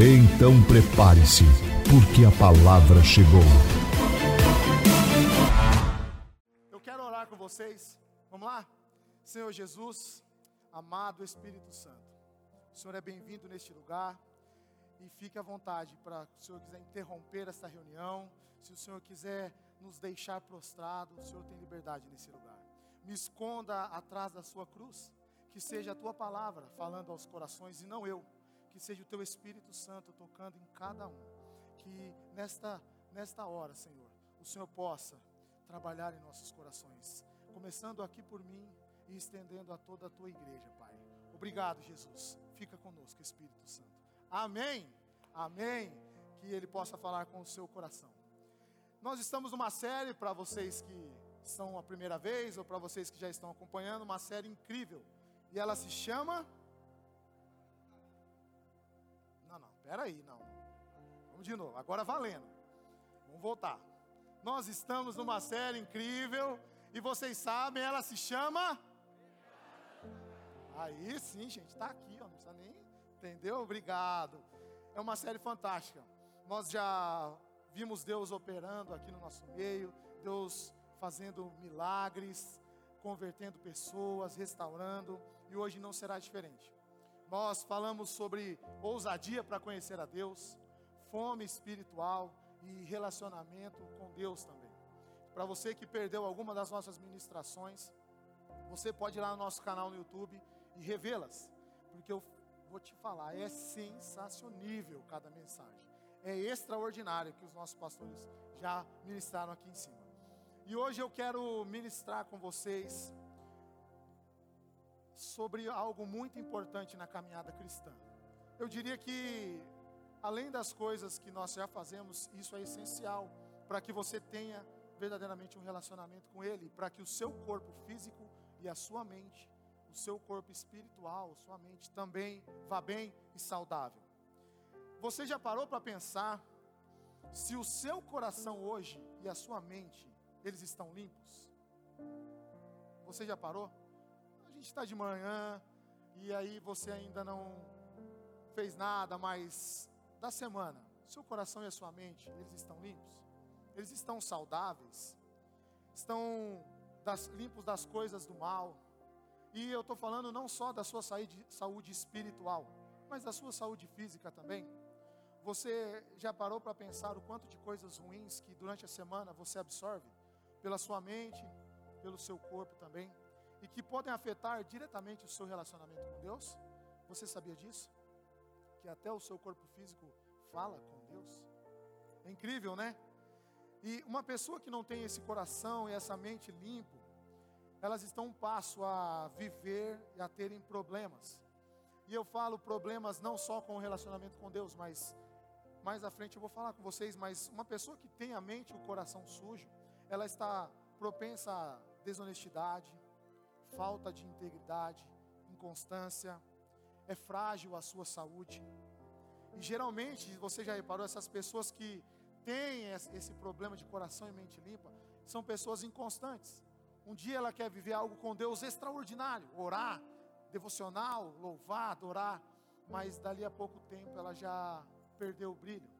Então prepare-se, porque a palavra chegou. Eu quero orar com vocês. Vamos lá? Senhor Jesus, amado Espírito Santo, o Senhor é bem-vindo neste lugar e fique à vontade para se o Senhor quiser interromper esta reunião, se o Senhor quiser nos deixar prostrado, o Senhor tem liberdade nesse lugar. Me esconda atrás da sua cruz, que seja a tua palavra falando aos corações e não eu que seja o teu Espírito Santo tocando em cada um. Que nesta, nesta hora, Senhor, o Senhor possa trabalhar em nossos corações, começando aqui por mim e estendendo a toda a tua igreja, Pai. Obrigado, Jesus. Fica conosco, Espírito Santo. Amém. Amém. Que Ele possa falar com o seu coração. Nós estamos numa série para vocês que são a primeira vez ou para vocês que já estão acompanhando, uma série incrível. E ela se chama Espera aí, não. Vamos de novo, agora valendo. Vamos voltar. Nós estamos numa série incrível e vocês sabem, ela se chama. Aí sim, gente, está aqui, ó, não precisa nem. Entendeu? Obrigado. É uma série fantástica. Nós já vimos Deus operando aqui no nosso meio, Deus fazendo milagres, convertendo pessoas, restaurando, e hoje não será diferente. Nós falamos sobre ousadia para conhecer a Deus, fome espiritual e relacionamento com Deus também. Para você que perdeu alguma das nossas ministrações, você pode ir lá no nosso canal no YouTube e revê-las, porque eu vou te falar, é sensacionível cada mensagem. É extraordinário que os nossos pastores já ministraram aqui em cima. E hoje eu quero ministrar com vocês sobre algo muito importante na caminhada cristã. Eu diria que, além das coisas que nós já fazemos, isso é essencial para que você tenha verdadeiramente um relacionamento com Ele, para que o seu corpo físico e a sua mente, o seu corpo espiritual, sua mente também vá bem e saudável. Você já parou para pensar se o seu coração hoje e a sua mente, eles estão limpos? Você já parou? Gente está de manhã e aí você ainda não fez nada, mas da semana, seu coração e a sua mente, eles estão limpos? Eles estão saudáveis? Estão das, limpos das coisas do mal? E eu estou falando não só da sua saúde, saúde espiritual, mas da sua saúde física também. Você já parou para pensar o quanto de coisas ruins que durante a semana você absorve? Pela sua mente, pelo seu corpo também e que podem afetar diretamente o seu relacionamento com Deus. Você sabia disso? Que até o seu corpo físico fala com Deus. É incrível, né? E uma pessoa que não tem esse coração e essa mente limpo, elas estão um passo a viver e a terem problemas. E eu falo problemas não só com o relacionamento com Deus, mas mais à frente eu vou falar com vocês, mas uma pessoa que tem a mente e o coração sujo, ela está propensa à desonestidade, falta de integridade, inconstância, é frágil a sua saúde. E geralmente, você já reparou, essas pessoas que têm esse problema de coração e mente limpa, são pessoas inconstantes. Um dia ela quer viver algo com Deus extraordinário, orar, devocional, louvar, adorar, mas dali a pouco tempo ela já perdeu o brilho,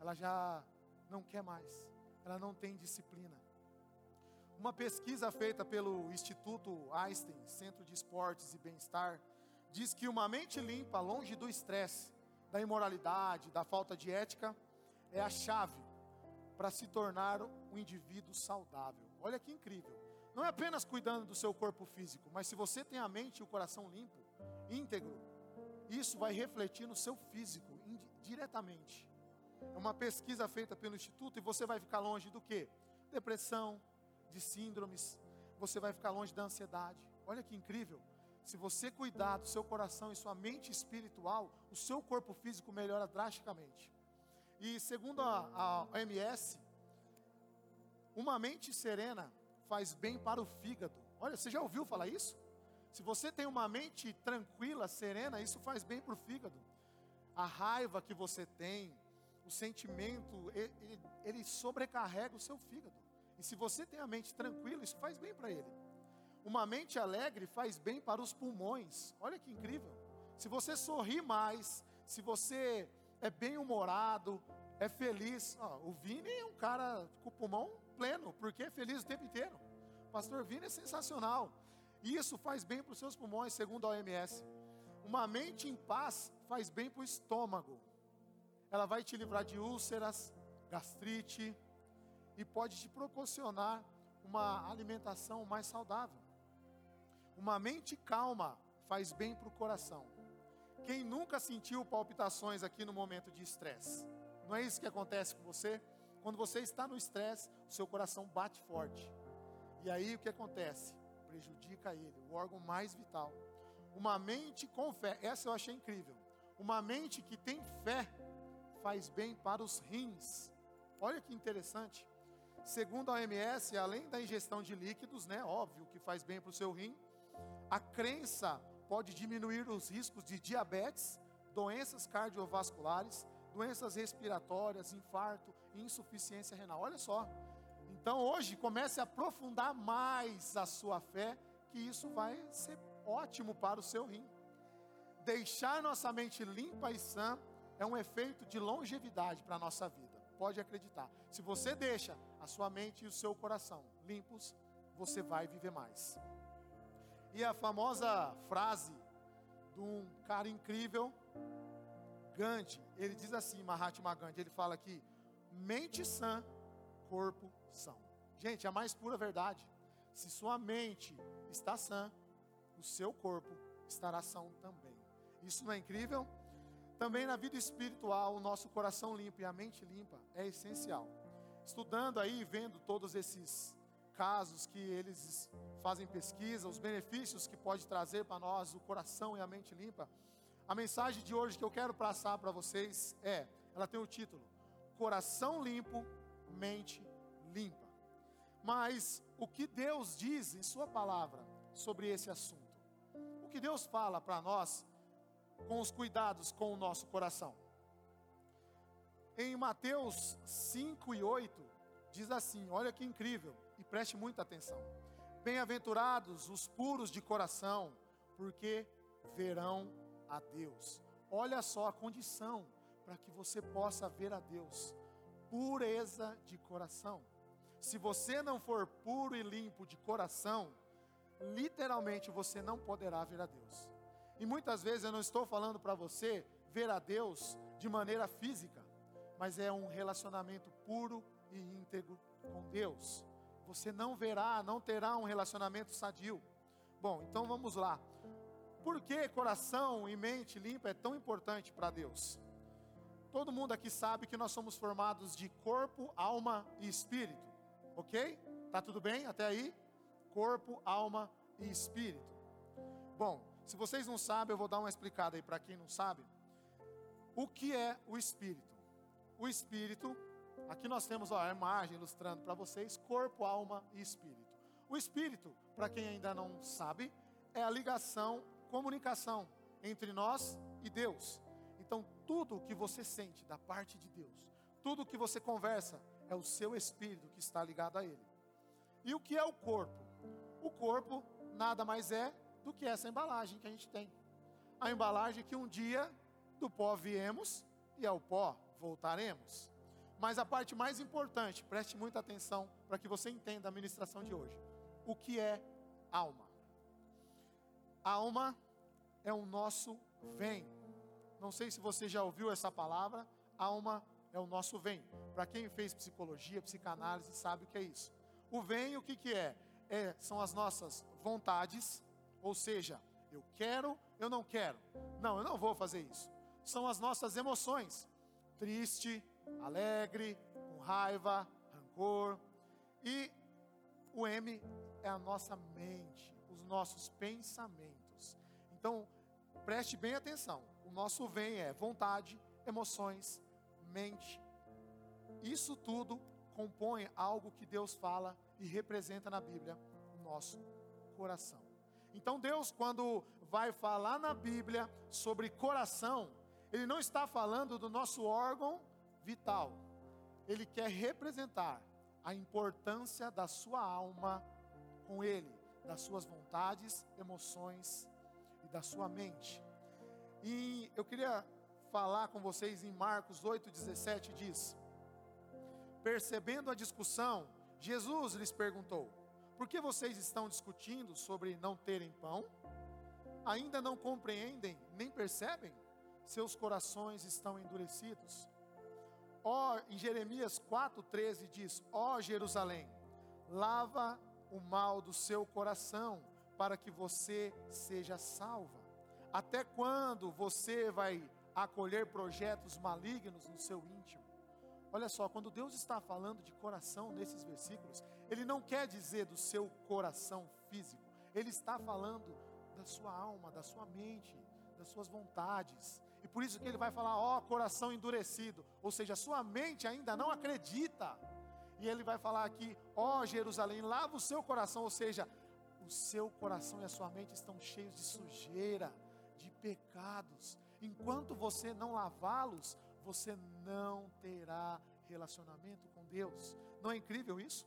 ela já não quer mais, ela não tem disciplina. Uma pesquisa feita pelo Instituto Einstein, Centro de Esportes e Bem-Estar, diz que uma mente limpa, longe do estresse, da imoralidade, da falta de ética, é a chave para se tornar um indivíduo saudável. Olha que incrível. Não é apenas cuidando do seu corpo físico, mas se você tem a mente e o coração limpo, íntegro, isso vai refletir no seu físico diretamente. É uma pesquisa feita pelo instituto e você vai ficar longe do que? Depressão, de síndromes, você vai ficar longe da ansiedade. Olha que incrível. se você cuidar do seu coração e sua mente espiritual, o seu corpo físico melhora drasticamente. E segundo a, a OMS, uma mente serena faz bem para o fígado. Olha, você já ouviu falar isso? Se você tem uma mente tranquila, serena, isso faz bem para o fígado. A raiva que você tem, o sentimento, ele, ele sobrecarrega o seu fígado. E se você tem a mente tranquila, isso faz bem para ele. Uma mente alegre faz bem para os pulmões. Olha que incrível. Se você sorri mais, se você é bem humorado, é feliz. Ó, o Vini é um cara com o pulmão pleno, porque é feliz o tempo inteiro. O pastor Vini é sensacional. E isso faz bem para os seus pulmões, segundo a OMS. Uma mente em paz faz bem para o estômago. Ela vai te livrar de úlceras, gastrite e pode te proporcionar uma alimentação mais saudável. Uma mente calma faz bem para o coração. Quem nunca sentiu palpitações aqui no momento de estresse? Não é isso que acontece com você? Quando você está no estresse, o seu coração bate forte. E aí o que acontece? Prejudica ele, o órgão mais vital. Uma mente com fé, essa eu achei incrível. Uma mente que tem fé faz bem para os rins. Olha que interessante. Segundo a OMS, além da ingestão de líquidos, né, óbvio que faz bem para o seu rim, a crença pode diminuir os riscos de diabetes, doenças cardiovasculares, doenças respiratórias, infarto insuficiência renal. Olha só. Então hoje comece a aprofundar mais a sua fé, que isso vai ser ótimo para o seu rim. Deixar nossa mente limpa e sã é um efeito de longevidade para a nossa vida. Pode acreditar. Se você deixa a sua mente e o seu coração limpos, você vai viver mais. E a famosa frase de um cara incrível Gandhi, ele diz assim, Mahatma Gandhi, ele fala aqui, mente sã, corpo são. Gente, a mais pura verdade. Se sua mente está sã, o seu corpo estará são também. Isso não é incrível? Também na vida espiritual, o nosso coração limpo e a mente limpa é essencial. Estudando aí, vendo todos esses casos que eles fazem pesquisa, os benefícios que pode trazer para nós o coração e a mente limpa, a mensagem de hoje que eu quero passar para vocês é: ela tem o título Coração Limpo, Mente Limpa. Mas o que Deus diz em Sua palavra sobre esse assunto? O que Deus fala para nós com os cuidados com o nosso coração? Em Mateus 5 e 8, diz assim: olha que incrível, e preste muita atenção. Bem-aventurados os puros de coração, porque verão a Deus. Olha só a condição para que você possa ver a Deus: pureza de coração. Se você não for puro e limpo de coração, literalmente você não poderá ver a Deus. E muitas vezes eu não estou falando para você ver a Deus de maneira física, mas é um relacionamento puro e íntegro com Deus. Você não verá, não terá um relacionamento sadio. Bom, então vamos lá. Por que coração e mente limpa é tão importante para Deus? Todo mundo aqui sabe que nós somos formados de corpo, alma e espírito, ok? Tá tudo bem até aí? Corpo, alma e espírito. Bom, se vocês não sabem, eu vou dar uma explicada aí para quem não sabe. O que é o espírito? O espírito, aqui nós temos ó, a imagem ilustrando para vocês: corpo, alma e espírito. O espírito, para quem ainda não sabe, é a ligação comunicação entre nós e Deus. Então, tudo o que você sente da parte de Deus, tudo o que você conversa, é o seu espírito que está ligado a Ele. E o que é o corpo? O corpo nada mais é do que essa embalagem que a gente tem. A embalagem que um dia do pó viemos e ao pó voltaremos. Mas a parte mais importante, preste muita atenção para que você entenda a ministração de hoje. O que é alma? Alma é o nosso vem. Não sei se você já ouviu essa palavra. Alma é o nosso vem. Para quem fez psicologia, psicanálise, sabe o que é isso. O vem, o que, que é? é? São as nossas vontades, ou seja, eu quero, eu não quero. Não, eu não vou fazer isso. São as nossas emoções. Triste, alegre, com raiva, rancor. E o M é a nossa mente, os nossos pensamentos. Então, preste bem atenção. O nosso vem é vontade, emoções, mente. Isso tudo compõe algo que Deus fala e representa na Bíblia o nosso coração. Então Deus, quando vai falar na Bíblia sobre coração, Ele não está falando do nosso órgão vital. Ele quer representar a importância da sua alma com Ele, das suas vontades, emoções e da sua mente. E eu queria falar com vocês em Marcos 8,17 diz: Percebendo a discussão, Jesus lhes perguntou: Por que vocês estão discutindo sobre não terem pão? Ainda não compreendem nem percebem? Seus corações estão endurecidos. Ó, em Jeremias 4,13 diz: Ó Jerusalém, lava o mal do seu coração, para que você seja salva. Até quando você vai acolher projetos malignos no seu íntimo? Olha só, quando Deus está falando de coração nesses versículos, Ele não quer dizer do seu coração físico, Ele está falando da sua alma, da sua mente, das suas vontades. E por isso que Ele vai falar, ó, oh, coração endurecido, ou seja, sua mente ainda não acredita. E Ele vai falar aqui, ó oh, Jerusalém, lava o seu coração, ou seja, o seu coração e a sua mente estão cheios de sujeira, de pecados. Enquanto você não lavá-los, você não terá relacionamento com Deus. Não é incrível isso?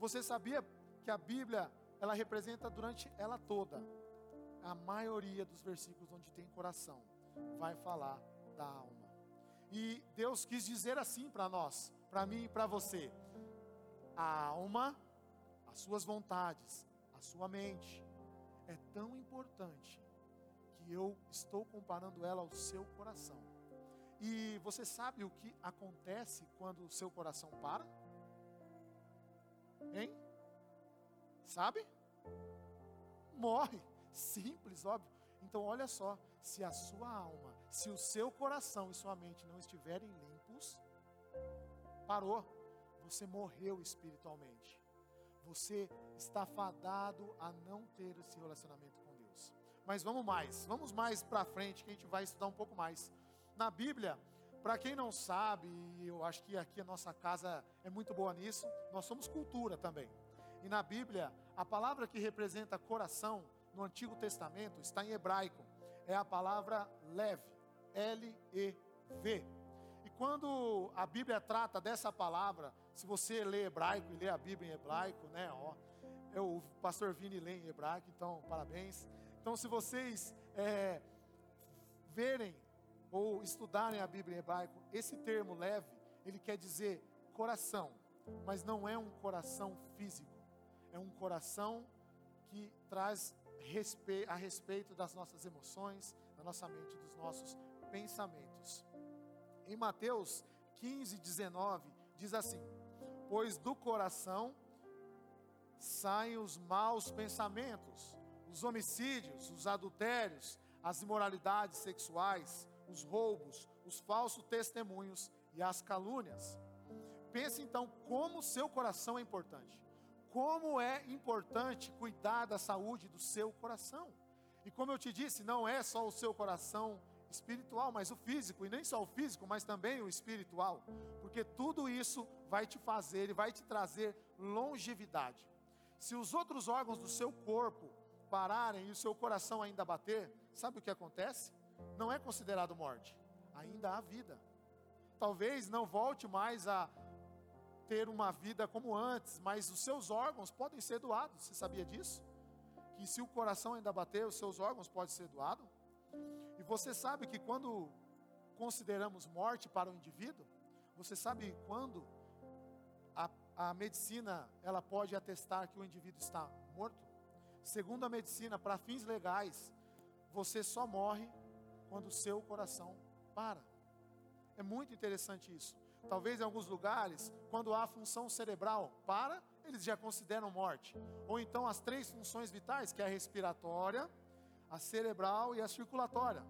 Você sabia que a Bíblia, ela representa durante ela toda, a maioria dos versículos onde tem coração, vai falar da alma. E Deus quis dizer assim para nós, para mim e para você: a alma, as suas vontades, a sua mente, é tão importante que eu estou comparando ela ao seu coração. E você sabe o que acontece quando o seu coração para? Hein? Sabe? Morre. Simples, óbvio. Então, olha só: se a sua alma, se o seu coração e sua mente não estiverem limpos, parou. Você morreu espiritualmente. Você está fadado a não ter esse relacionamento com Deus. Mas vamos mais, vamos mais para frente que a gente vai estudar um pouco mais na Bíblia, para quem não sabe, e eu acho que aqui a nossa casa é muito boa nisso, nós somos cultura também. E na Bíblia, a palavra que representa coração no Antigo Testamento está em hebraico. É a palavra leve, L-E-V. E quando a Bíblia trata dessa palavra, se você lê hebraico e lê a Bíblia em hebraico, né, ó, eu, o pastor Vini lê em hebraico, então parabéns. Então, se vocês é, verem ou estudarem a Bíblia em hebraico, esse termo leve, ele quer dizer coração, mas não é um coração físico, é um coração que traz a respeito das nossas emoções, da nossa mente, dos nossos pensamentos. Em Mateus 15, 19, diz assim: Pois do coração saem os maus pensamentos, os homicídios, os adultérios, as imoralidades sexuais, os roubos, os falsos testemunhos e as calúnias. Pense então como seu coração é importante. Como é importante cuidar da saúde do seu coração. E como eu te disse, não é só o seu coração espiritual, mas o físico, e nem só o físico, mas também o espiritual, porque tudo isso vai te fazer e vai te trazer longevidade. Se os outros órgãos do seu corpo pararem e o seu coração ainda bater, sabe o que acontece? não é considerado morte, ainda há vida. Talvez não volte mais a ter uma vida como antes, mas os seus órgãos podem ser doados. Você sabia disso? Que se o coração ainda bater, os seus órgãos podem ser doados? E você sabe que quando consideramos morte para o indivíduo, você sabe quando a, a medicina ela pode atestar que o indivíduo está morto? Segundo a medicina, para fins legais, você só morre quando o seu coração para. É muito interessante isso. Talvez em alguns lugares, quando há função cerebral para, eles já consideram morte. Ou então as três funções vitais, que é a respiratória, a cerebral e a circulatória.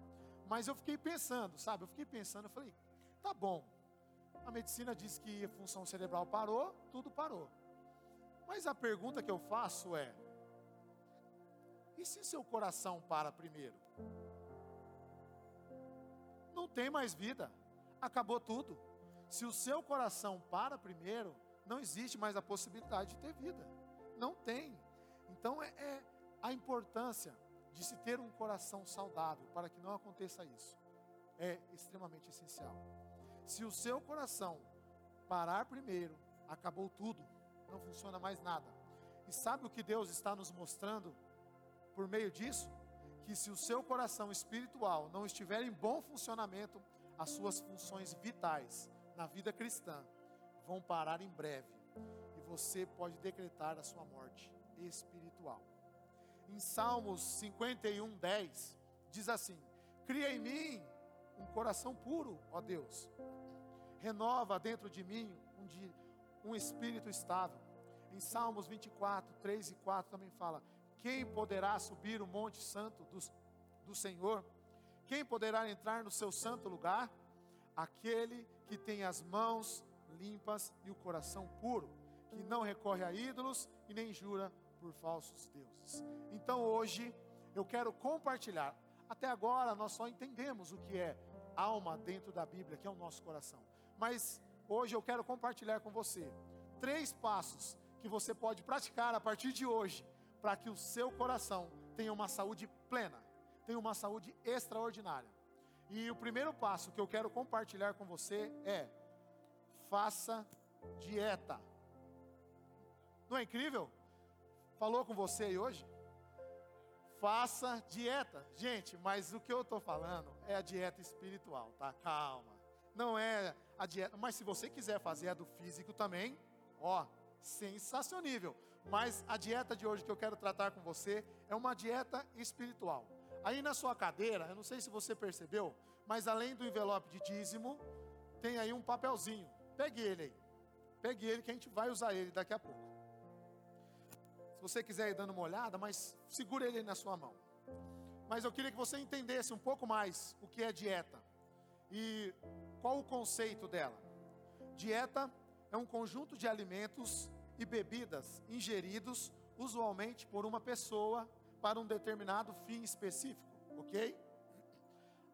Mas eu fiquei pensando, sabe? Eu fiquei pensando, eu falei, tá bom. A medicina diz que a função cerebral parou, tudo parou. Mas a pergunta que eu faço é: e se seu coração para primeiro? Não tem mais vida. Acabou tudo. Se o seu coração para primeiro, não existe mais a possibilidade de ter vida. Não tem. Então é, é a importância de se ter um coração saudável para que não aconteça isso. É extremamente essencial. Se o seu coração parar primeiro, acabou tudo, não funciona mais nada. E sabe o que Deus está nos mostrando por meio disso? Que se o seu coração espiritual não estiver em bom funcionamento, as suas funções vitais na vida cristã vão parar em breve. E você pode decretar a sua morte espiritual. Em Salmos 51, 10, diz assim: Cria em mim um coração puro, ó Deus. Renova dentro de mim um, um espírito estável. Em Salmos 24, 3 e 4 também fala: Quem poderá subir o monte santo do, do Senhor? Quem poderá entrar no seu santo lugar? Aquele que tem as mãos limpas e o coração puro, que não recorre a ídolos e nem jura por falsos deuses. Então hoje eu quero compartilhar. Até agora nós só entendemos o que é alma dentro da Bíblia, que é o nosso coração. Mas hoje eu quero compartilhar com você três passos que você pode praticar a partir de hoje para que o seu coração tenha uma saúde plena, tenha uma saúde extraordinária. E o primeiro passo que eu quero compartilhar com você é: faça dieta. Não é incrível? Falou com você aí hoje? Faça dieta. Gente, mas o que eu estou falando é a dieta espiritual, tá? Calma. Não é a dieta. Mas se você quiser fazer a do físico também, ó, sensacionível. Mas a dieta de hoje que eu quero tratar com você é uma dieta espiritual. Aí na sua cadeira, eu não sei se você percebeu, mas além do envelope de dízimo, tem aí um papelzinho. Pegue ele aí. Pegue ele que a gente vai usar ele daqui a pouco. Se você quiser ir dando uma olhada, mas segura ele aí na sua mão. Mas eu queria que você entendesse um pouco mais o que é dieta e qual o conceito dela. Dieta é um conjunto de alimentos e bebidas ingeridos usualmente por uma pessoa para um determinado fim específico, ok?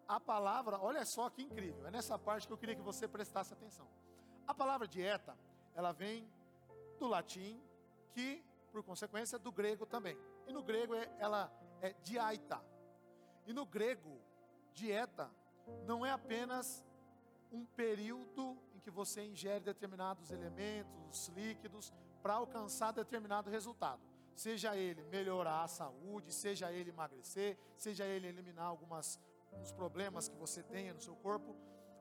A palavra, olha só que incrível, é nessa parte que eu queria que você prestasse atenção. A palavra dieta, ela vem do latim, que por consequência, do grego também. E no grego é, ela é diaita. E no grego, dieta não é apenas um período em que você ingere determinados elementos, líquidos, para alcançar determinado resultado. Seja ele melhorar a saúde, seja ele emagrecer, seja ele eliminar algumas uns problemas que você tenha no seu corpo,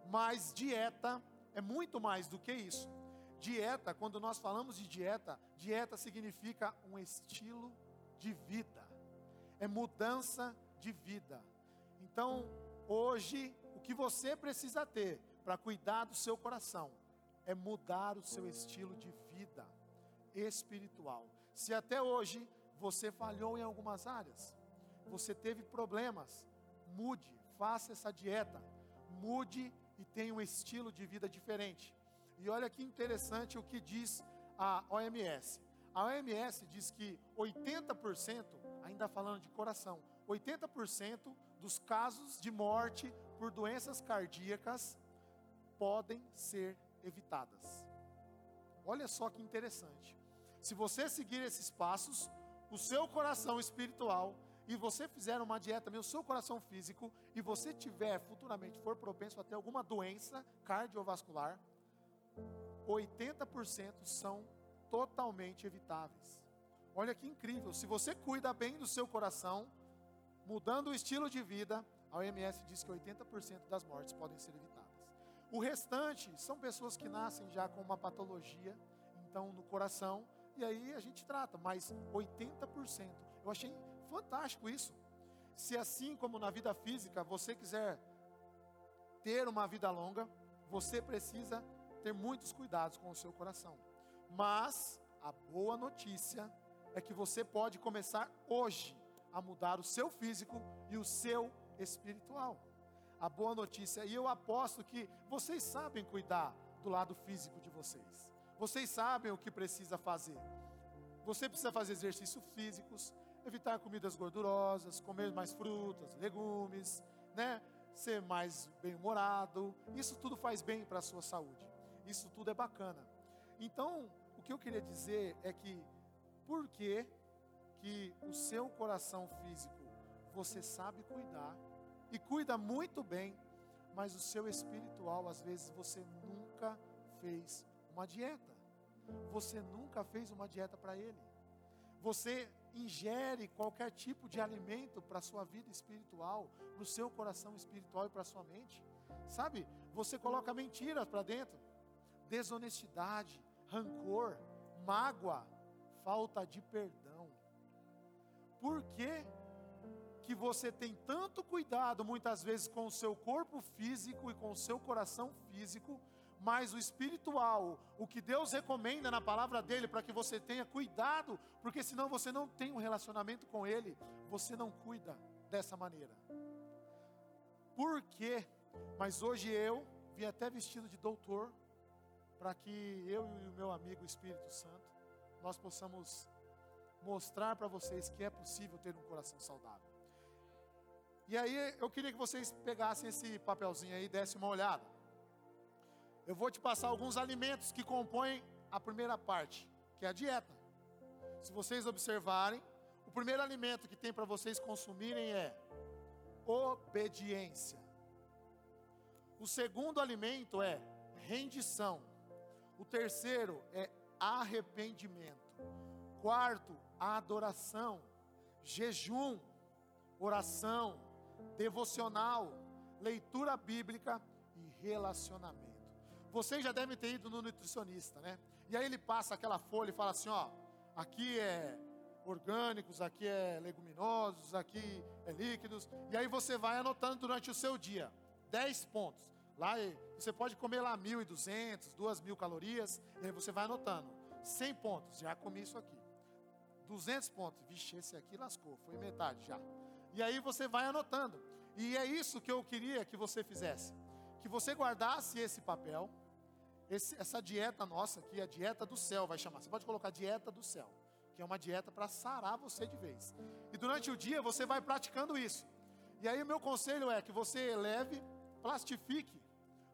mas dieta é muito mais do que isso. Dieta, quando nós falamos de dieta, dieta significa um estilo de vida, é mudança de vida. Então, hoje, o que você precisa ter para cuidar do seu coração é mudar o seu estilo de vida espiritual. Se até hoje você falhou em algumas áreas, você teve problemas, mude, faça essa dieta, mude e tenha um estilo de vida diferente. E olha que interessante o que diz a OMS. A OMS diz que 80%, ainda falando de coração, 80% dos casos de morte por doenças cardíacas podem ser evitadas. Olha só que interessante. Se você seguir esses passos, o seu coração espiritual e você fizer uma dieta, o seu coração físico, e você tiver futuramente for propenso a ter alguma doença cardiovascular, 80% são totalmente evitáveis. Olha que incrível, se você cuida bem do seu coração, mudando o estilo de vida, a OMS diz que 80% das mortes podem ser evitadas. O restante são pessoas que nascem já com uma patologia, então no coração, e aí a gente trata, mas 80%. Eu achei fantástico isso. Se assim como na vida física você quiser ter uma vida longa, você precisa ter muitos cuidados com o seu coração. Mas a boa notícia é que você pode começar hoje a mudar o seu físico e o seu espiritual. A boa notícia, e eu aposto que vocês sabem cuidar do lado físico de vocês. Vocês sabem o que precisa fazer. Você precisa fazer exercícios físicos, evitar comidas gordurosas, comer mais frutas, legumes, né? Ser mais bem-humorado. Isso tudo faz bem para a sua saúde. Isso tudo é bacana. Então, o que eu queria dizer é que por que que o seu coração físico você sabe cuidar e cuida muito bem, mas o seu espiritual às vezes você nunca fez uma dieta. Você nunca fez uma dieta para ele. Você ingere qualquer tipo de alimento para a sua vida espiritual, no seu coração espiritual e para a sua mente. Sabe? Você coloca mentiras para dentro, desonestidade, rancor, mágoa, falta de perdão. Por que, que você tem tanto cuidado muitas vezes com o seu corpo físico e com o seu coração físico, mas o espiritual, o que Deus recomenda na palavra dele para que você tenha cuidado, porque senão você não tem um relacionamento com ele, você não cuida dessa maneira. Por quê? Mas hoje eu vim até vestido de doutor para que eu e o meu amigo Espírito Santo nós possamos mostrar para vocês que é possível ter um coração saudável. E aí eu queria que vocês pegassem esse papelzinho aí e dessem uma olhada. Eu vou te passar alguns alimentos que compõem a primeira parte, que é a dieta. Se vocês observarem, o primeiro alimento que tem para vocês consumirem é obediência. O segundo alimento é rendição. O terceiro é arrependimento. Quarto, adoração, jejum, oração, devocional, leitura bíblica e relacionamento. Vocês já devem ter ido no nutricionista, né? E aí ele passa aquela folha e fala assim: ó, aqui é orgânicos, aqui é leguminosos, aqui é líquidos. E aí você vai anotando durante o seu dia 10 pontos. Lá você pode comer lá 1.200, 2.000 calorias, e aí você vai anotando. 100 pontos, já comi isso aqui. 200 pontos, vixe, esse aqui lascou, foi metade já. E aí você vai anotando. E é isso que eu queria que você fizesse. Que você guardasse esse papel, esse, essa dieta nossa aqui, a dieta do céu vai chamar. Você pode colocar dieta do céu, que é uma dieta para sarar você de vez. E durante o dia você vai praticando isso. E aí o meu conselho é que você leve, plastifique,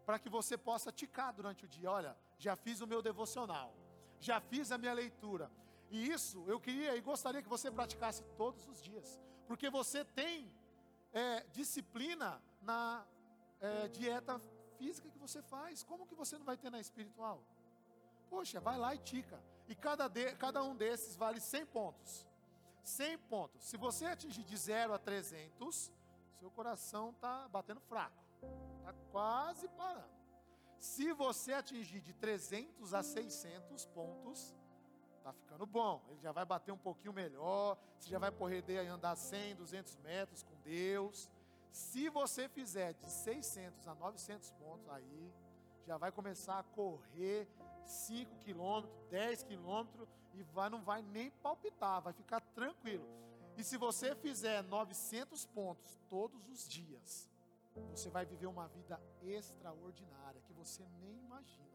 para que você possa ticar durante o dia. Olha, já fiz o meu devocional, já fiz a minha leitura. E isso eu queria e gostaria que você praticasse todos os dias, porque você tem é, disciplina na é, dieta física que você faz, como que você não vai ter na espiritual? Poxa, vai lá e tica. E cada, de, cada um desses vale 100 pontos. 100 pontos. Se você atingir de 0 a 300, seu coração está batendo fraco. Está quase parando. Se você atingir de 300 a 600 pontos, está ficando bom. Ele já vai bater um pouquinho melhor. Você já vai poder andar 100, 200 metros com Deus. Se você fizer de 600 a 900 pontos, aí já vai começar a correr 5 quilômetros, 10 quilômetros e vai, não vai nem palpitar, vai ficar tranquilo. E se você fizer 900 pontos todos os dias, você vai viver uma vida extraordinária que você nem imagina.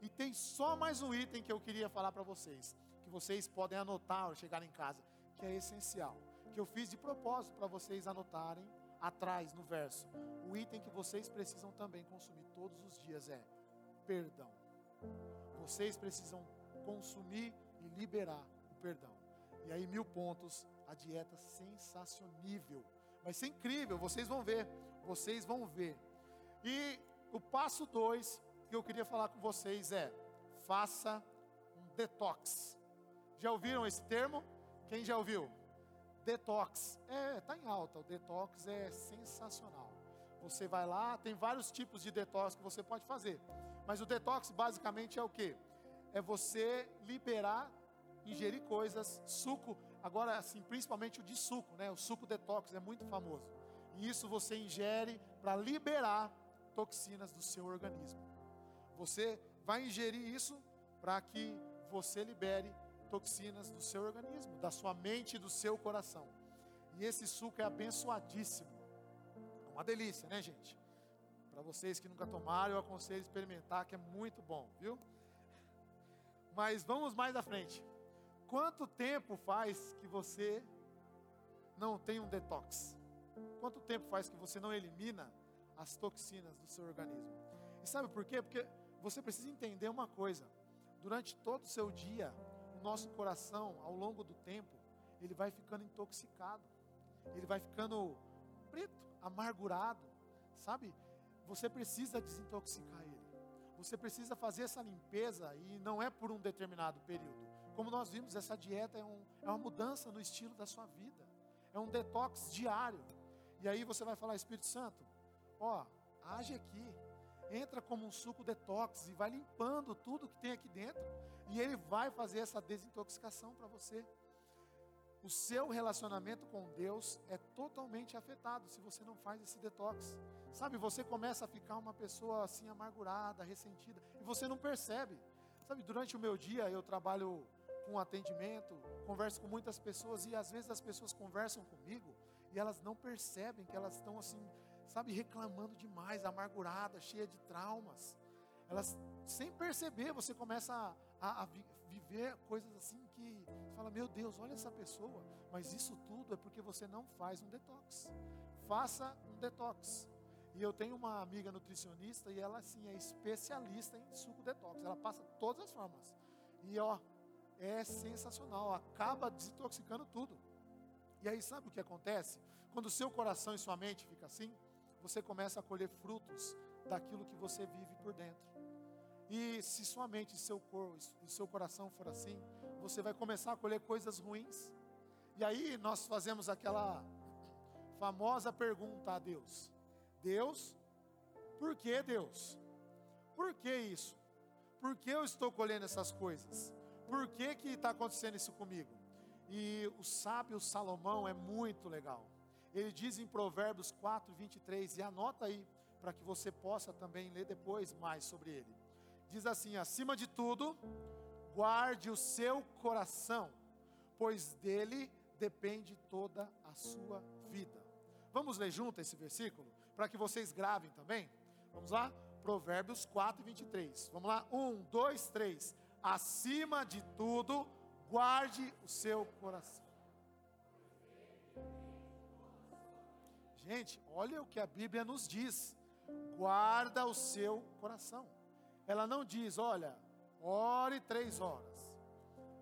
E tem só mais um item que eu queria falar para vocês, que vocês podem anotar ao chegar em casa, que é essencial, que eu fiz de propósito para vocês anotarem atrás no verso. O item que vocês precisam também consumir todos os dias é perdão. Vocês precisam consumir e liberar o perdão. E aí, mil pontos, a dieta sensacionível. Vai ser incrível, vocês vão ver. Vocês vão ver. E o passo dois que eu queria falar com vocês é: faça um detox. Já ouviram esse termo? Quem já ouviu? Detox. É, está em alta. O detox é sensacional. Você vai lá, tem vários tipos de detox que você pode fazer. Mas o detox basicamente é o que? É você liberar, ingerir coisas, suco. Agora, assim, principalmente o de suco, né? O suco detox é muito famoso. E isso você ingere para liberar toxinas do seu organismo. Você vai ingerir isso para que você libere toxinas do seu organismo, da sua mente e do seu coração. E esse suco é abençoadíssimo. É uma delícia, né, gente? Para vocês que nunca tomaram, eu aconselho experimentar, que é muito bom, viu? Mas vamos mais à frente. Quanto tempo faz que você não tem um detox? Quanto tempo faz que você não elimina as toxinas do seu organismo? E sabe por quê? Porque você precisa entender uma coisa. Durante todo o seu dia, nosso coração, ao longo do tempo, ele vai ficando intoxicado. Ele vai ficando preto, amargurado, sabe? Você precisa desintoxicar ele. Você precisa fazer essa limpeza e não é por um determinado período. Como nós vimos, essa dieta é, um, é uma mudança no estilo da sua vida. É um detox diário. E aí você vai falar, Espírito Santo, ó, age aqui. Entra como um suco detox e vai limpando tudo que tem aqui dentro. E ele vai fazer essa desintoxicação para você. O seu relacionamento com Deus é totalmente afetado se você não faz esse detox. Sabe, você começa a ficar uma pessoa assim amargurada, ressentida, e você não percebe. Sabe, durante o meu dia eu trabalho com atendimento, converso com muitas pessoas e às vezes as pessoas conversam comigo e elas não percebem que elas estão assim, sabe, reclamando demais, amarguradas, cheias de traumas. Elas, sem perceber, você começa a, a, viver coisas assim que fala: Meu Deus, olha essa pessoa. Mas isso tudo é porque você não faz um detox. Faça um detox. E eu tenho uma amiga nutricionista e ela assim é especialista em suco detox. Ela passa todas as formas. E ó, é sensacional, acaba desintoxicando tudo. E aí sabe o que acontece? Quando o seu coração e sua mente fica assim, você começa a colher frutos daquilo que você vive por dentro. E se sua mente e seu corpo e seu coração for assim, você vai começar a colher coisas ruins. E aí nós fazemos aquela famosa pergunta a Deus: Deus, por que Deus? Por que isso? Por que eu estou colhendo essas coisas? Por que que está acontecendo isso comigo? E o sábio Salomão é muito legal. Ele diz em Provérbios 4, 23, e anota aí, para que você possa também ler depois mais sobre ele. Diz assim: acima de tudo, guarde o seu coração, pois dele depende toda a sua vida. Vamos ler junto esse versículo, para que vocês gravem também? Vamos lá? Provérbios 4, 23. Vamos lá? Um, dois, três. Acima de tudo, guarde o seu coração. Gente, olha o que a Bíblia nos diz. Guarda o seu coração. Ela não diz, olha, ore três horas,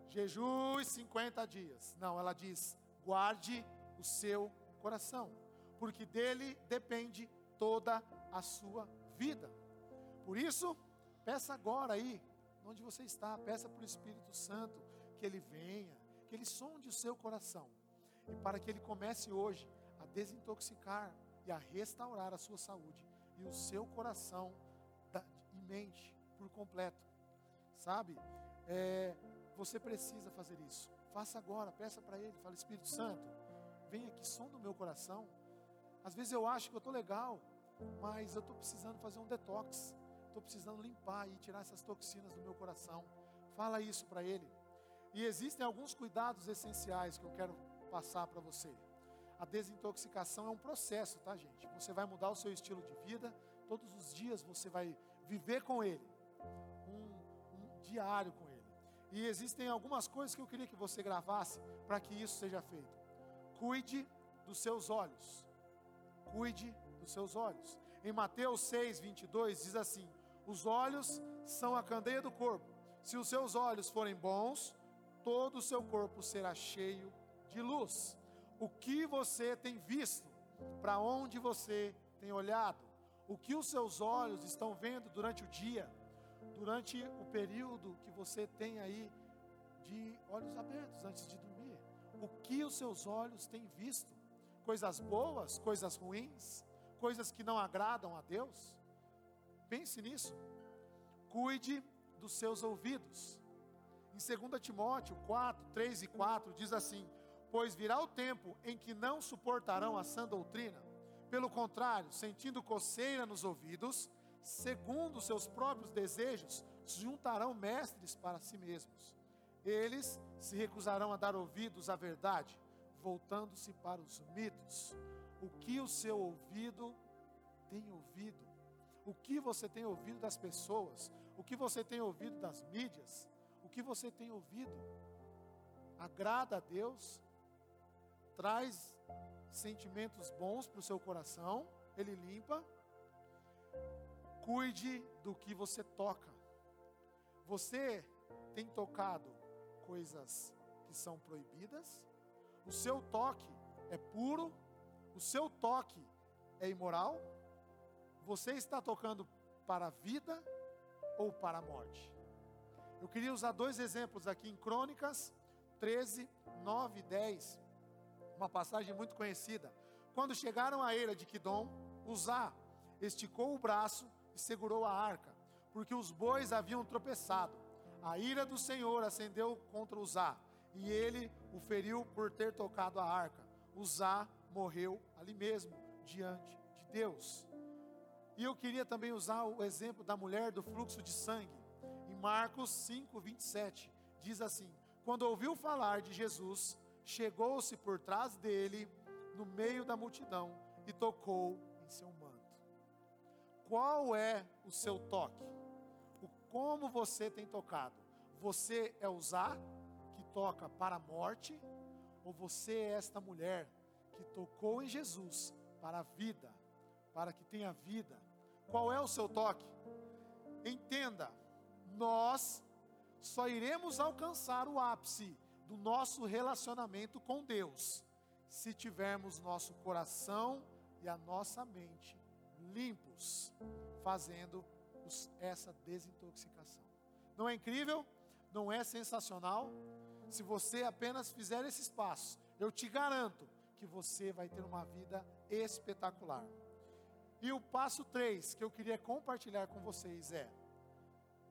jejue 50 dias. Não, ela diz, guarde o seu coração, porque dele depende toda a sua vida. Por isso, peça agora aí, onde você está, peça para o Espírito Santo que ele venha, que ele sonde o seu coração, e para que ele comece hoje a desintoxicar e a restaurar a sua saúde e o seu coração mente por completo, sabe? É, você precisa fazer isso. Faça agora, peça para Ele, fala Espírito Santo, vem aqui, som do meu coração. Às vezes eu acho que eu estou legal, mas eu estou precisando fazer um detox. Estou precisando limpar e tirar essas toxinas do meu coração. Fala isso para Ele. E existem alguns cuidados essenciais que eu quero passar para você. A desintoxicação é um processo, tá, gente? Você vai mudar o seu estilo de vida, todos os dias você vai viver com ele, um, um diário com ele. E existem algumas coisas que eu queria que você gravasse para que isso seja feito. Cuide dos seus olhos. Cuide dos seus olhos. Em Mateus 6, 22 diz assim: Os olhos são a candeia do corpo. Se os seus olhos forem bons, todo o seu corpo será cheio de luz. O que você tem visto? Para onde você tem olhado? O que os seus olhos estão vendo durante o dia? Durante o período que você tem aí de olhos abertos antes de dormir? O que os seus olhos têm visto? Coisas boas, coisas ruins, coisas que não agradam a Deus? Pense nisso. Cuide dos seus ouvidos. Em 2 Timóteo 4, 3 e 4 diz assim: Pois virá o tempo em que não suportarão a sã doutrina. Pelo contrário, sentindo coceira nos ouvidos, segundo seus próprios desejos, se juntarão mestres para si mesmos. Eles se recusarão a dar ouvidos à verdade, voltando-se para os mitos. O que o seu ouvido tem ouvido? O que você tem ouvido das pessoas? O que você tem ouvido das mídias? O que você tem ouvido? Agrada a Deus? traz sentimentos bons para o seu coração, ele limpa. Cuide do que você toca. Você tem tocado coisas que são proibidas? O seu toque é puro? O seu toque é imoral? Você está tocando para a vida ou para a morte? Eu queria usar dois exemplos aqui em Crônicas 13, 9 e 10, uma passagem muito conhecida. Quando chegaram à eira de Quidom, Uzá esticou o braço e segurou a arca, porque os bois haviam tropeçado. A ira do Senhor acendeu contra Uzá, e ele o feriu por ter tocado a arca. Uzá morreu ali mesmo, diante de Deus. E eu queria também usar o exemplo da mulher do fluxo de sangue. Em Marcos 5, 27, diz assim: Quando ouviu falar de Jesus, chegou-se por trás dele, no meio da multidão, e tocou em seu manto. Qual é o seu toque? O como você tem tocado? Você é usar que toca para a morte ou você é esta mulher que tocou em Jesus para a vida, para que tenha vida? Qual é o seu toque? Entenda, nós só iremos alcançar o ápice do nosso relacionamento com Deus se tivermos nosso coração e a nossa mente limpos, fazendo essa desintoxicação. Não é incrível? Não é sensacional? Se você apenas fizer esses passos, eu te garanto que você vai ter uma vida espetacular. E o passo 3 que eu queria compartilhar com vocês é: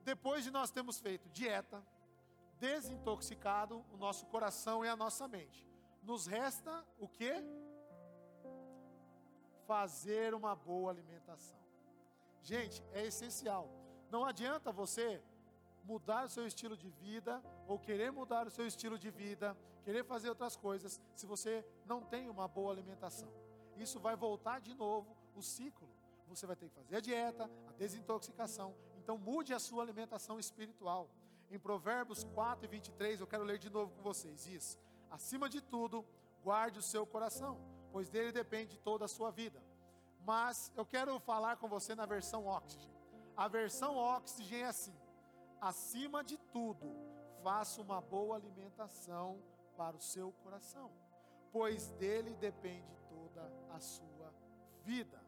depois de nós termos feito dieta, desintoxicado o nosso coração e a nossa mente, nos resta o que? Fazer uma boa alimentação. Gente, é essencial. Não adianta você mudar o seu estilo de vida ou querer mudar o seu estilo de vida, querer fazer outras coisas, se você não tem uma boa alimentação. Isso vai voltar de novo o ciclo. Você vai ter que fazer a dieta, a desintoxicação. Então mude a sua alimentação espiritual. Em Provérbios 4 e 23, eu quero ler de novo com vocês. Diz: Acima de tudo, guarde o seu coração, pois dele depende toda a sua vida. Mas eu quero falar com você na versão Oxygen. A versão Oxygen é assim: acima de tudo, faça uma boa alimentação para o seu coração, pois dele depende toda a sua vida.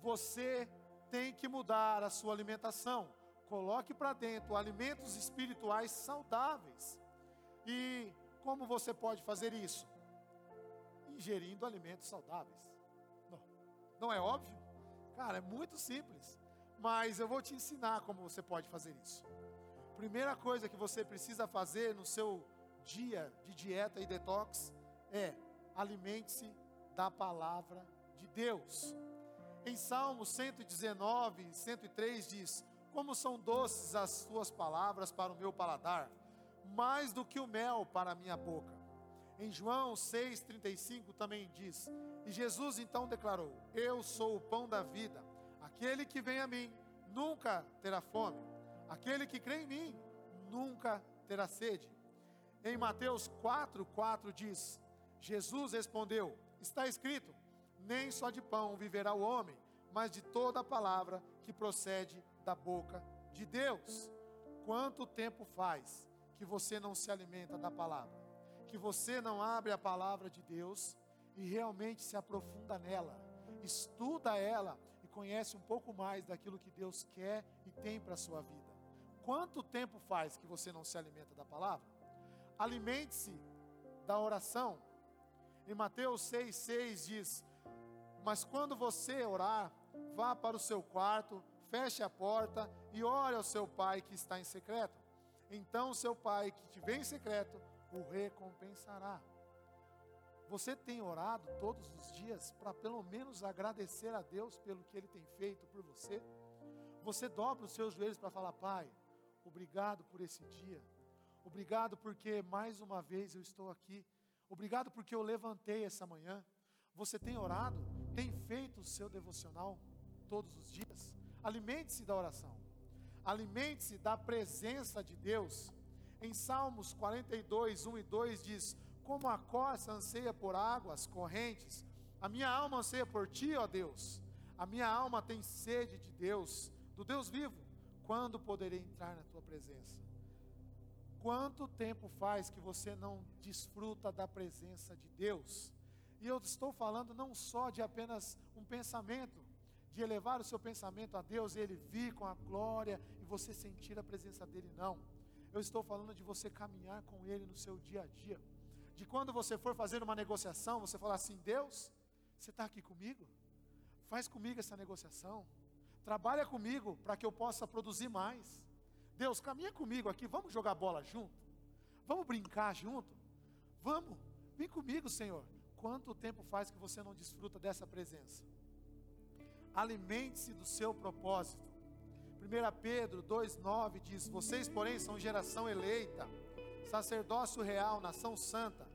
Você tem que mudar a sua alimentação. Coloque para dentro alimentos espirituais saudáveis. E como você pode fazer isso? Ingerindo alimentos saudáveis. Não, não é óbvio? Cara, é muito simples. Mas eu vou te ensinar como você pode fazer isso. Primeira coisa que você precisa fazer no seu dia de dieta e detox é alimente-se da palavra de Deus. Em Salmo 119, 103 diz: Como são doces as suas palavras para o meu paladar, mais do que o mel para a minha boca. Em João 6,35 também diz: E Jesus então declarou: Eu sou o pão da vida, aquele que vem a mim nunca terá fome, aquele que crê em mim nunca terá sede. Em Mateus 4, 4 diz: Jesus respondeu: Está escrito nem só de pão viverá o homem, mas de toda a palavra que procede da boca de Deus. Quanto tempo faz que você não se alimenta da palavra? Que você não abre a palavra de Deus e realmente se aprofunda nela, estuda ela e conhece um pouco mais daquilo que Deus quer e tem para a sua vida. Quanto tempo faz que você não se alimenta da palavra? Alimente-se da oração. Em Mateus 6,6 diz: mas quando você orar, vá para o seu quarto, feche a porta e ore ao seu pai que está em secreto. Então seu pai que te vê em secreto o recompensará. Você tem orado todos os dias para pelo menos agradecer a Deus pelo que Ele tem feito por você? Você dobra os seus joelhos para falar, Pai, obrigado por esse dia. Obrigado porque mais uma vez eu estou aqui. Obrigado porque eu levantei essa manhã. Você tem orado? Tem feito o seu devocional todos os dias? Alimente-se da oração. Alimente-se da presença de Deus. Em Salmos 42, 1 e 2 diz: como a corça anseia por águas correntes, a minha alma anseia por ti, ó Deus. A minha alma tem sede de Deus, do Deus vivo. Quando poderei entrar na tua presença? Quanto tempo faz que você não desfruta da presença de Deus? E eu estou falando não só de apenas um pensamento, de elevar o seu pensamento a Deus e ele vir com a glória e você sentir a presença dele, não. Eu estou falando de você caminhar com ele no seu dia a dia. De quando você for fazer uma negociação, você falar assim: Deus, você está aqui comigo? Faz comigo essa negociação. Trabalha comigo para que eu possa produzir mais. Deus, caminha comigo aqui. Vamos jogar bola junto? Vamos brincar junto? Vamos. Vem comigo, Senhor. Quanto tempo faz que você não desfruta dessa presença? Alimente-se do seu propósito. 1 Pedro 2,9 diz: Vocês, porém, são geração eleita, sacerdócio real, nação santa,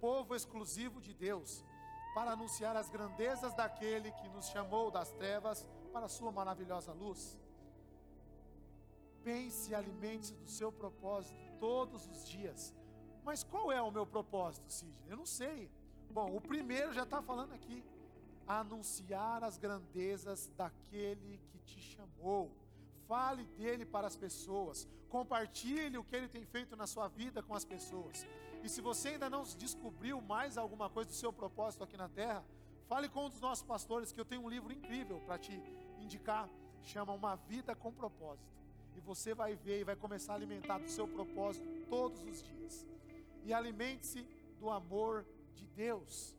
povo exclusivo de Deus para anunciar as grandezas daquele que nos chamou das trevas para a sua maravilhosa luz. Pense e alimente-se do seu propósito todos os dias. Mas qual é o meu propósito, Sidney? Eu não sei. Bom, o primeiro já está falando aqui: anunciar as grandezas daquele que te chamou. Fale dele para as pessoas. Compartilhe o que ele tem feito na sua vida com as pessoas. E se você ainda não descobriu mais alguma coisa do seu propósito aqui na terra, fale com um dos nossos pastores que eu tenho um livro incrível para te indicar, chama Uma Vida com Propósito. E você vai ver e vai começar a alimentar do seu propósito todos os dias. E alimente-se do amor de Deus.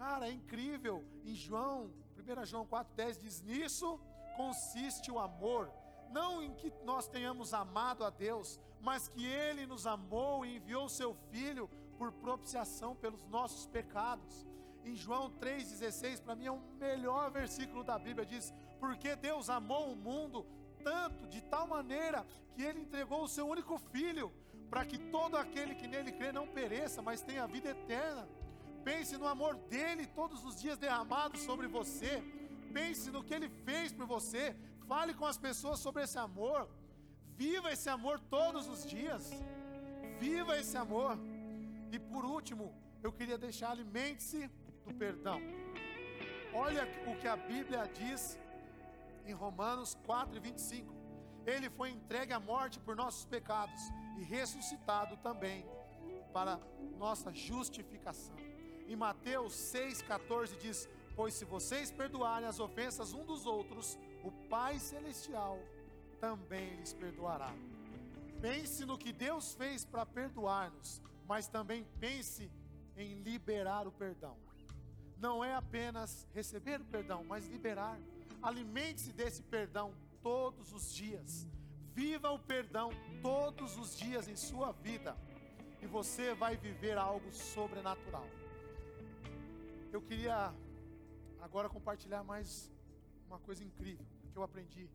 Cara, é incrível. Em João, 1 João 4,10 diz: Nisso consiste o amor. Não em que nós tenhamos amado a Deus, mas que Ele nos amou e enviou Seu Filho por propiciação pelos nossos pecados. Em João 3,16, para mim é o melhor versículo da Bíblia, diz: Porque Deus amou o mundo tanto, de tal maneira, que Ele entregou o Seu único Filho, para que todo aquele que nele crê não pereça, mas tenha vida eterna. Pense no amor dele todos os dias derramado sobre você. Pense no que ele fez por você. Fale com as pessoas sobre esse amor. Viva esse amor todos os dias. Viva esse amor. E por último, eu queria deixar alimente-se do perdão. Olha o que a Bíblia diz em Romanos 4 e 25. Ele foi entregue à morte por nossos pecados e ressuscitado também para nossa justificação. Em Mateus 6,14 diz: Pois se vocês perdoarem as ofensas um dos outros, o Pai Celestial também lhes perdoará. Pense no que Deus fez para perdoar-nos, mas também pense em liberar o perdão. Não é apenas receber o perdão, mas liberar. Alimente-se desse perdão todos os dias. Viva o perdão todos os dias em sua vida. E você vai viver algo sobrenatural. Eu queria agora compartilhar mais uma coisa incrível que eu aprendi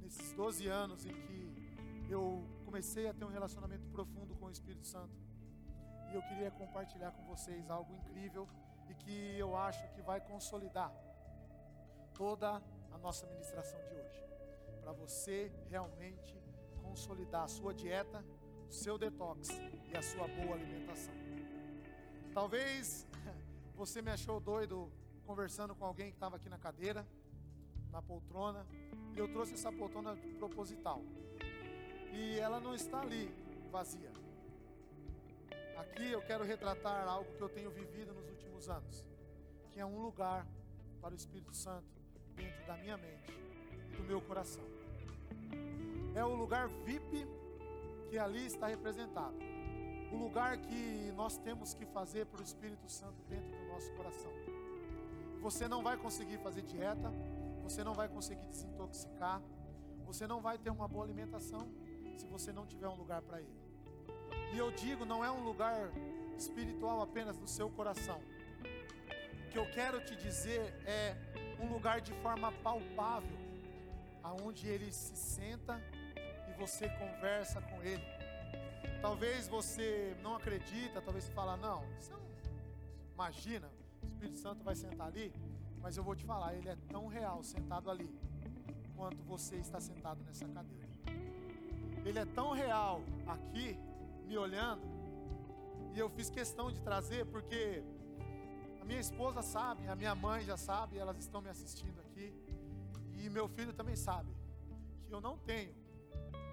nesses 12 anos em que eu comecei a ter um relacionamento profundo com o Espírito Santo. E eu queria compartilhar com vocês algo incrível e que eu acho que vai consolidar toda a nossa ministração de hoje. Para você realmente consolidar a sua dieta, o seu detox e a sua boa alimentação. Talvez você me achou doido conversando com alguém que estava aqui na cadeira, na poltrona, e eu trouxe essa poltrona proposital. E ela não está ali vazia. Aqui eu quero retratar algo que eu tenho vivido nos últimos anos, que é um lugar para o Espírito Santo dentro da minha mente e do meu coração. É o lugar VIP que ali está representado. O lugar que nós temos que fazer para o Espírito Santo dentro do nosso coração. Você não vai conseguir fazer dieta, você não vai conseguir desintoxicar, você não vai ter uma boa alimentação se você não tiver um lugar para Ele. E eu digo, não é um lugar espiritual apenas no seu coração. O que eu quero te dizer é um lugar de forma palpável, aonde Ele se senta e você conversa com Ele. Talvez você não acredita, talvez você fala, não, você não imagina, o Espírito Santo vai sentar ali. Mas eu vou te falar, ele é tão real sentado ali, quanto você está sentado nessa cadeira. Ele é tão real aqui, me olhando, E eu fiz questão de trazer porque a minha esposa sabe, a minha mãe já sabe, elas estão me assistindo aqui. E meu filho também sabe que eu não tenho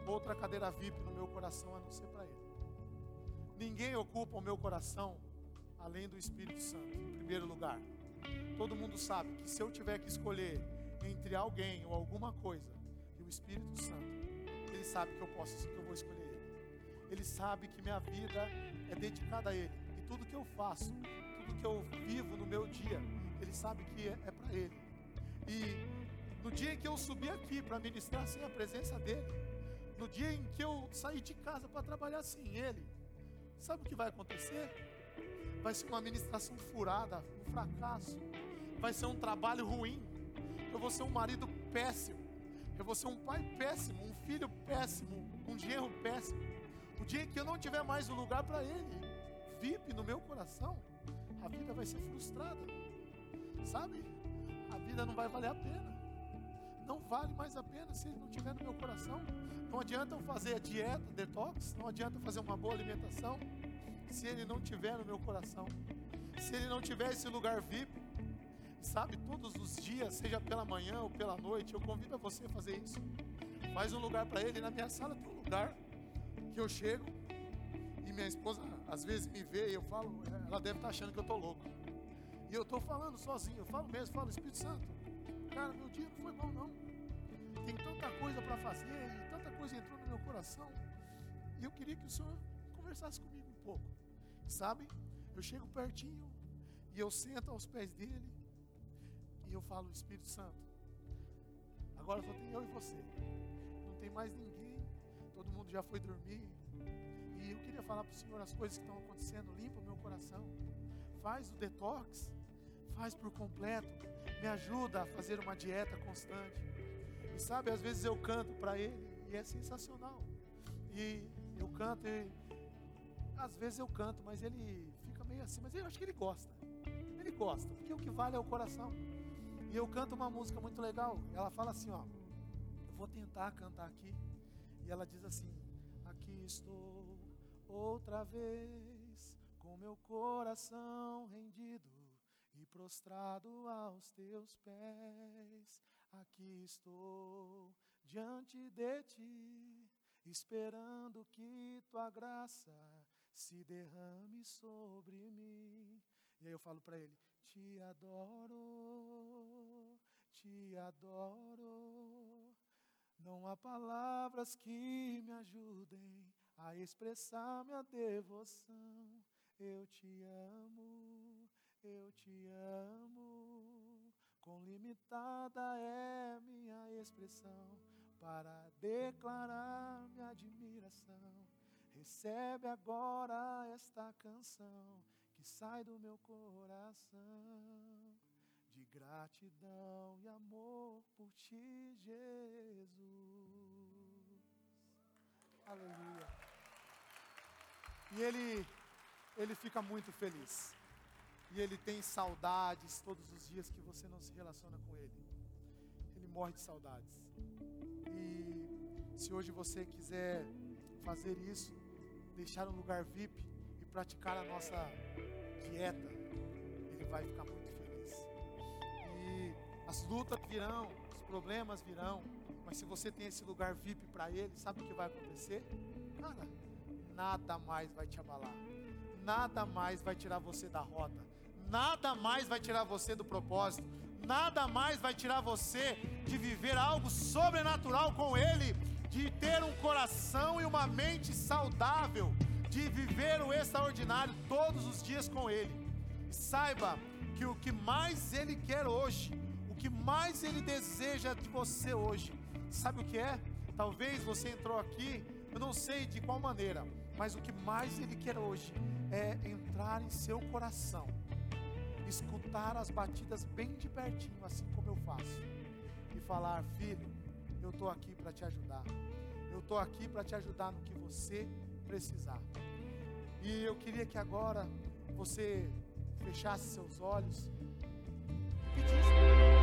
outra cadeira VIP meu coração a não ser para ele. Ninguém ocupa o meu coração além do Espírito Santo, em primeiro lugar. Todo mundo sabe que se eu tiver que escolher entre alguém ou alguma coisa e o Espírito Santo, ele sabe que eu posso, que eu vou escolher ele. Ele sabe que minha vida é dedicada a ele e tudo que eu faço, tudo que eu vivo no meu dia, ele sabe que é, é para ele. E no dia em que eu subi aqui para ministrar sem a presença dele, no dia em que eu saí de casa para trabalhar sem ele, sabe o que vai acontecer? Vai ser uma administração furada, um fracasso. Vai ser um trabalho ruim. Eu vou ser um marido péssimo. Eu vou ser um pai péssimo, um filho péssimo, um genro péssimo. O dia em que eu não tiver mais um lugar para ele, VIP no meu coração, a vida vai ser frustrada. Sabe? A vida não vai valer a pena. Não vale mais a pena se ele não estiver no meu coração. Não adianta eu fazer a dieta, detox, não adianta eu fazer uma boa alimentação, se ele não tiver no meu coração. Se ele não tiver esse lugar VIP, sabe, todos os dias, seja pela manhã ou pela noite, eu convido a você a fazer isso. Faz um lugar para ele. Na minha sala tem um lugar que eu chego e minha esposa às vezes me vê e eu falo, ela deve estar achando que eu estou louco. E eu estou falando sozinho, eu falo mesmo, falo Espírito Santo. Cara, meu dia não foi bom não. Tem tanta coisa para fazer e tanta coisa entrou no meu coração. E eu queria que o Senhor conversasse comigo um pouco. Sabe? Eu chego pertinho e eu sento aos pés dele e eu falo, Espírito Santo, agora só tem eu e você. Não tem mais ninguém. Todo mundo já foi dormir. E eu queria falar para o Senhor as coisas que estão acontecendo. Limpa o meu coração. Faz o detox. Faz por completo. Me ajuda a fazer uma dieta constante. E sabe, às vezes eu canto para ele e é sensacional. E eu canto e às vezes eu canto, mas ele fica meio assim, mas eu acho que ele gosta. Ele gosta, porque o que vale é o coração. E eu canto uma música muito legal. Ela fala assim, ó. Eu vou tentar cantar aqui. E ela diz assim: Aqui estou outra vez com meu coração rendido prostrado aos teus pés. Aqui estou diante de ti, esperando que tua graça se derrame sobre mim. E aí eu falo para ele: Te adoro, te adoro. Não há palavras que me ajudem a expressar minha devoção. Eu te amo, eu te amo. Com limitada é minha expressão para declarar minha admiração. Recebe agora esta canção que sai do meu coração de gratidão e amor por ti, Jesus. Aleluia. E ele ele fica muito feliz. E ele tem saudades todos os dias que você não se relaciona com ele. Ele morre de saudades. E se hoje você quiser fazer isso, deixar um lugar VIP e praticar a nossa dieta, ele vai ficar muito feliz. E as lutas virão, os problemas virão, mas se você tem esse lugar VIP para ele, sabe o que vai acontecer? Cara, nada mais vai te abalar, nada mais vai tirar você da rota, nada mais vai tirar você do propósito, nada mais vai tirar você de viver algo sobrenatural com ele de ter um coração e uma mente saudável, de viver o extraordinário todos os dias com Ele. saiba que o que mais Ele quer hoje, o que mais Ele deseja de você hoje, sabe o que é? Talvez você entrou aqui, eu não sei de qual maneira, mas o que mais Ele quer hoje é entrar em seu coração, escutar as batidas bem de pertinho, assim como eu faço, e falar: Filho, eu estou aqui para te ajudar. Eu estou aqui para te ajudar no que você precisar. E eu queria que agora você fechasse seus olhos e pedisse.